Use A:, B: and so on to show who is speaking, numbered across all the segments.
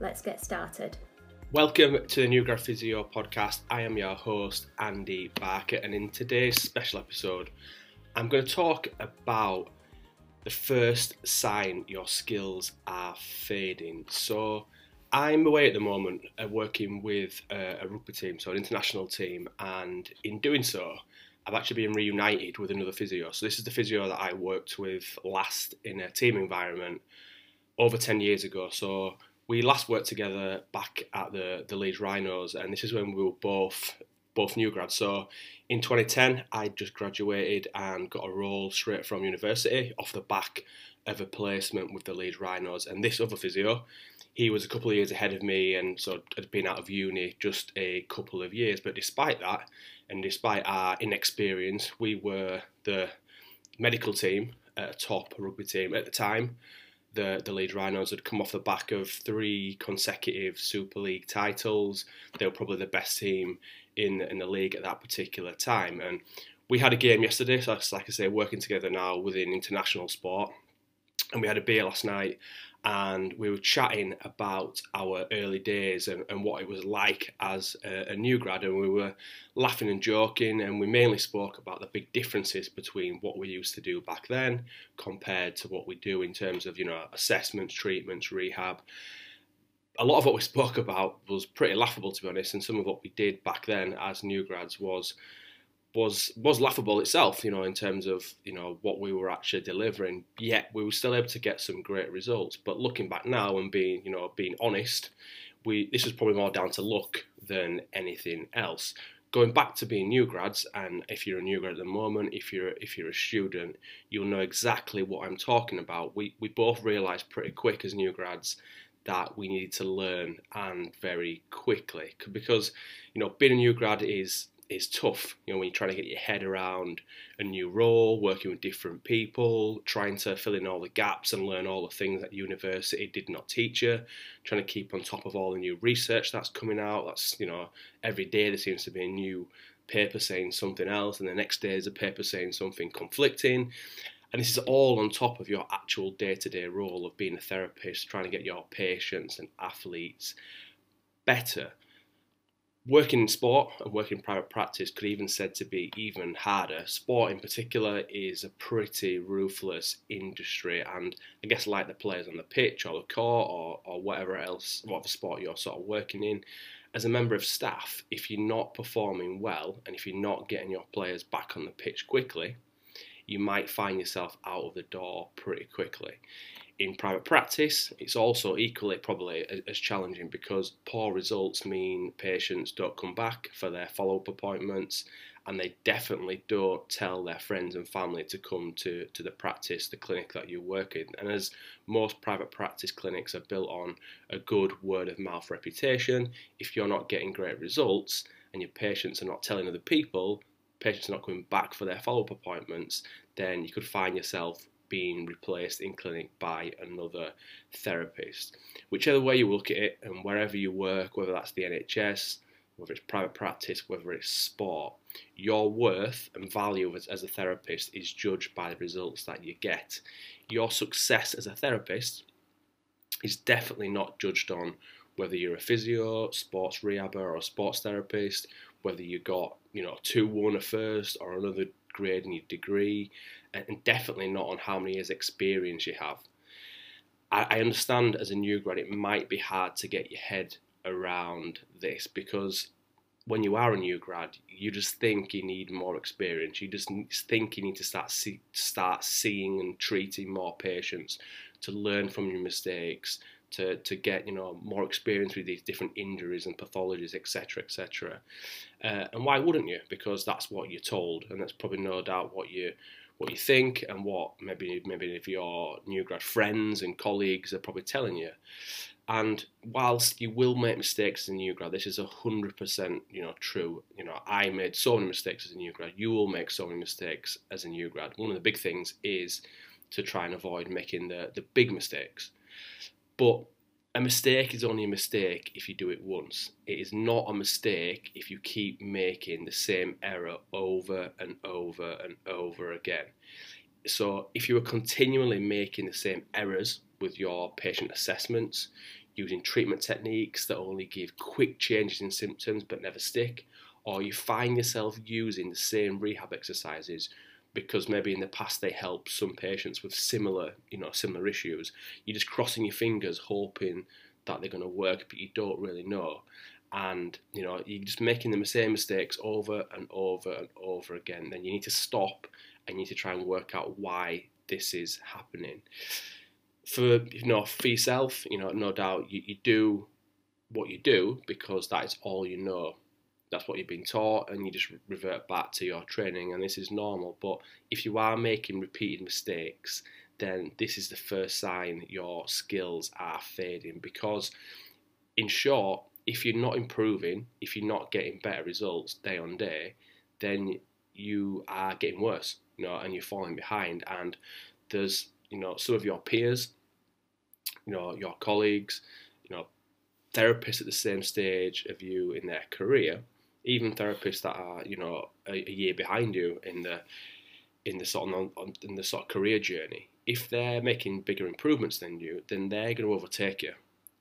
A: let's get started.
B: Welcome to the New Grad Physio podcast. I am your host, Andy Barker, and in today's special episode, I'm going to talk about the first sign your skills are fading. So, I'm away at the moment uh, working with uh, a rugby team, so an international team, and in doing so, I've actually been reunited with another physio. So, this is the physio that I worked with last in a team environment over 10 years ago. So, we last worked together back at the, the Leeds Rhinos, and this is when we were both both new grads. So in 2010, I just graduated and got a role straight from university off the back of a placement with the Leeds Rhinos. And this other physio, he was a couple of years ahead of me and so had been out of uni just a couple of years. But despite that, and despite our inexperience, we were the medical team a top rugby team at the time the the Leeds Rhinos had come off the back of three consecutive Super League titles. They were probably the best team in in the league at that particular time. And we had a game yesterday, so like I say, working together now within international sport. And we had a beer last night, and we were chatting about our early days and, and what it was like as a, a, new grad and we were laughing and joking and we mainly spoke about the big differences between what we used to do back then compared to what we do in terms of you know assessments treatments rehab. A lot of what we spoke about was pretty laughable to be honest and some of what we did back then as new grads was was was laughable itself, you know, in terms of you know what we were actually delivering. Yet we were still able to get some great results. But looking back now and being you know being honest, we this was probably more down to luck than anything else. Going back to being new grads, and if you're a new grad at the moment, if you're if you're a student, you'll know exactly what I'm talking about. We we both realised pretty quick as new grads that we needed to learn and very quickly because you know being a new grad is it's tough, you know, when you're trying to get your head around a new role, working with different people, trying to fill in all the gaps and learn all the things that university did not teach you, trying to keep on top of all the new research that's coming out. That's, you know, every day there seems to be a new paper saying something else, and the next day is a paper saying something conflicting. And this is all on top of your actual day to day role of being a therapist, trying to get your patients and athletes better working in sport and working in private practice could even said to be even harder. Sport in particular is a pretty ruthless industry, and I guess like the players on the pitch or the court or, or whatever else, whatever sport you're sort of working in, as a member of staff, if you're not performing well and if you're not getting your players back on the pitch quickly, you might find yourself out of the door pretty quickly in private practice, it's also equally probably as challenging because poor results mean patients don't come back for their follow up appointments and they definitely don't tell their friends and family to come to, to the practice, the clinic that you work in. And as most private practice clinics are built on a good word of mouth reputation, if you're not getting great results and your patients are not telling other people, patients are not coming back for their follow up appointments, then you could find yourself being replaced in clinic by another therapist. Whichever way you look at it, and wherever you work, whether that's the NHS, whether it's private practice, whether it's sport, your worth and value as, as a therapist is judged by the results that you get. Your success as a therapist is definitely not judged on whether you're a physio, sports rehabber, or a sports therapist, whether you got you know two one a first or another grade in your degree, and definitely not on how many years experience you have. I, I understand as a new grad it might be hard to get your head around this because when you are a new grad, you just think you need more experience. You just think you need to start see, start seeing and treating more patients to learn from your mistakes, to, to get you know more experience with these different injuries and pathologies, etc., etc. Uh, and why wouldn't you? Because that's what you're told, and that's probably no doubt what you what you think and what maybe maybe if your new grad friends and colleagues are probably telling you. And whilst you will make mistakes as a new grad, this is hundred percent, you know, true. You know, I made so many mistakes as a new grad. You will make so many mistakes as a new grad. One of the big things is to try and avoid making the the big mistakes. But a mistake is only a mistake if you do it once. It is not a mistake if you keep making the same error over and over and over again. So, if you are continually making the same errors with your patient assessments, using treatment techniques that only give quick changes in symptoms but never stick, or you find yourself using the same rehab exercises because maybe in the past they helped some patients with similar, you know, similar issues. You're just crossing your fingers, hoping that they're going to work, but you don't really know. And you know, you're just making the same mistakes over and over and over again. Then you need to stop and you need to try and work out why this is happening for you know for yourself, you know, no doubt you, you do what you do because that is all you know. That's what you've been taught, and you just revert back to your training, and this is normal. But if you are making repeated mistakes, then this is the first sign your skills are fading. Because, in short, if you're not improving, if you're not getting better results day on day, then you are getting worse, you know, and you're falling behind. And there's, you know, some of your peers you know your colleagues, you know therapists at the same stage of you in their career, even therapists that are you know a, a year behind you in the in the sort of in the sort of career journey. If they're making bigger improvements than you, then they're going to overtake you,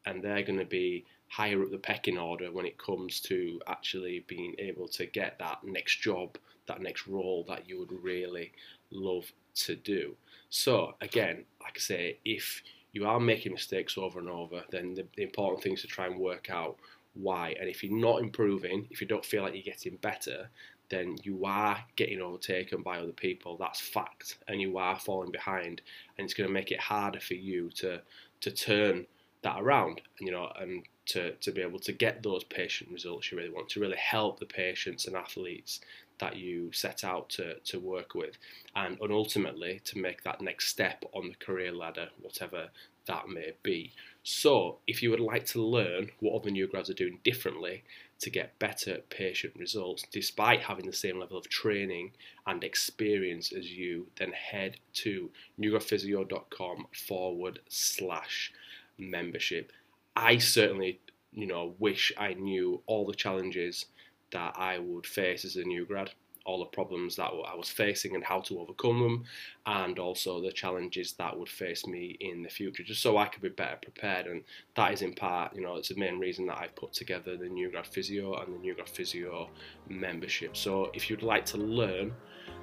B: and they're going to be higher up the pecking order when it comes to actually being able to get that next job, that next role that you would really love to do. So again, like I say, if you are making mistakes over and over, then the, the, important thing is to try and work out why. And if you're not improving, if you don't feel like you're getting better, then you are getting overtaken by other people. That's fact, and you are falling behind, and it's going to make it harder for you to to turn that around, and you know, and to to be able to get those patient results you really want, to really help the patients and athletes that you set out to, to work with, and, and ultimately to make that next step on the career ladder, whatever that may be. So, if you would like to learn what other new grads are doing differently to get better patient results, despite having the same level of training and experience as you, then head to newgradphysio.com forward slash membership. I certainly, you know, wish I knew all the challenges that I would face as a new grad, all the problems that I was facing and how to overcome them, and also the challenges that would face me in the future, just so I could be better prepared. And that is in part, you know, it's the main reason that I've put together the New Grad Physio and the New Grad Physio membership. So if you'd like to learn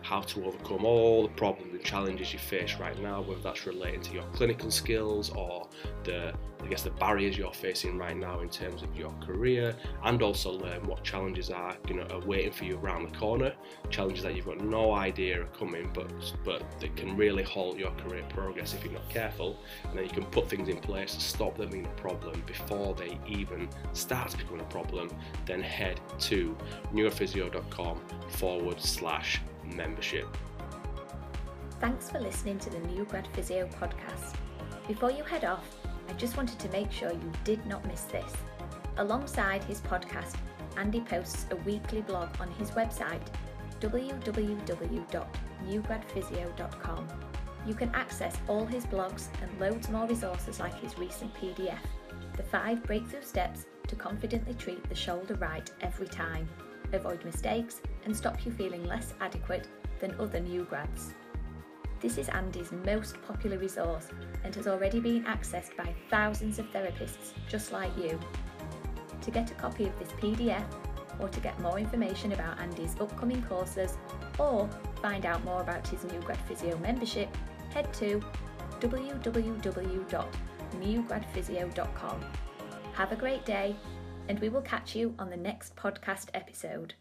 B: how to overcome all the problems and challenges you face right now, whether that's relating to your clinical skills or the I guess the barriers you're facing right now in terms of your career, and also learn what challenges are you know are waiting for you around the corner, challenges that you've got no idea are coming, but but that can really halt your career progress if you're not careful, and then you can put things in place to stop them being a problem before they even start to become a problem. Then head to newgradphysio.com forward slash membership.
A: Thanks for listening to the New Grad Physio podcast. Before you head off, I just wanted to make sure you did not miss this. Alongside his podcast, Andy posts a weekly blog on his website, www.newgradphysio.com. You can access all his blogs and loads more resources like his recent PDF, The 5 Breakthrough Steps to confidently treat the shoulder right every time, avoid mistakes, and stop you feeling less adequate than other new grads. This is Andy's most popular resource and has already been accessed by thousands of therapists just like you. To get a copy of this PDF, or to get more information about Andy's upcoming courses, or find out more about his New Grad Physio membership, head to www.newgradphysio.com. Have a great day, and we will catch you on the next podcast episode.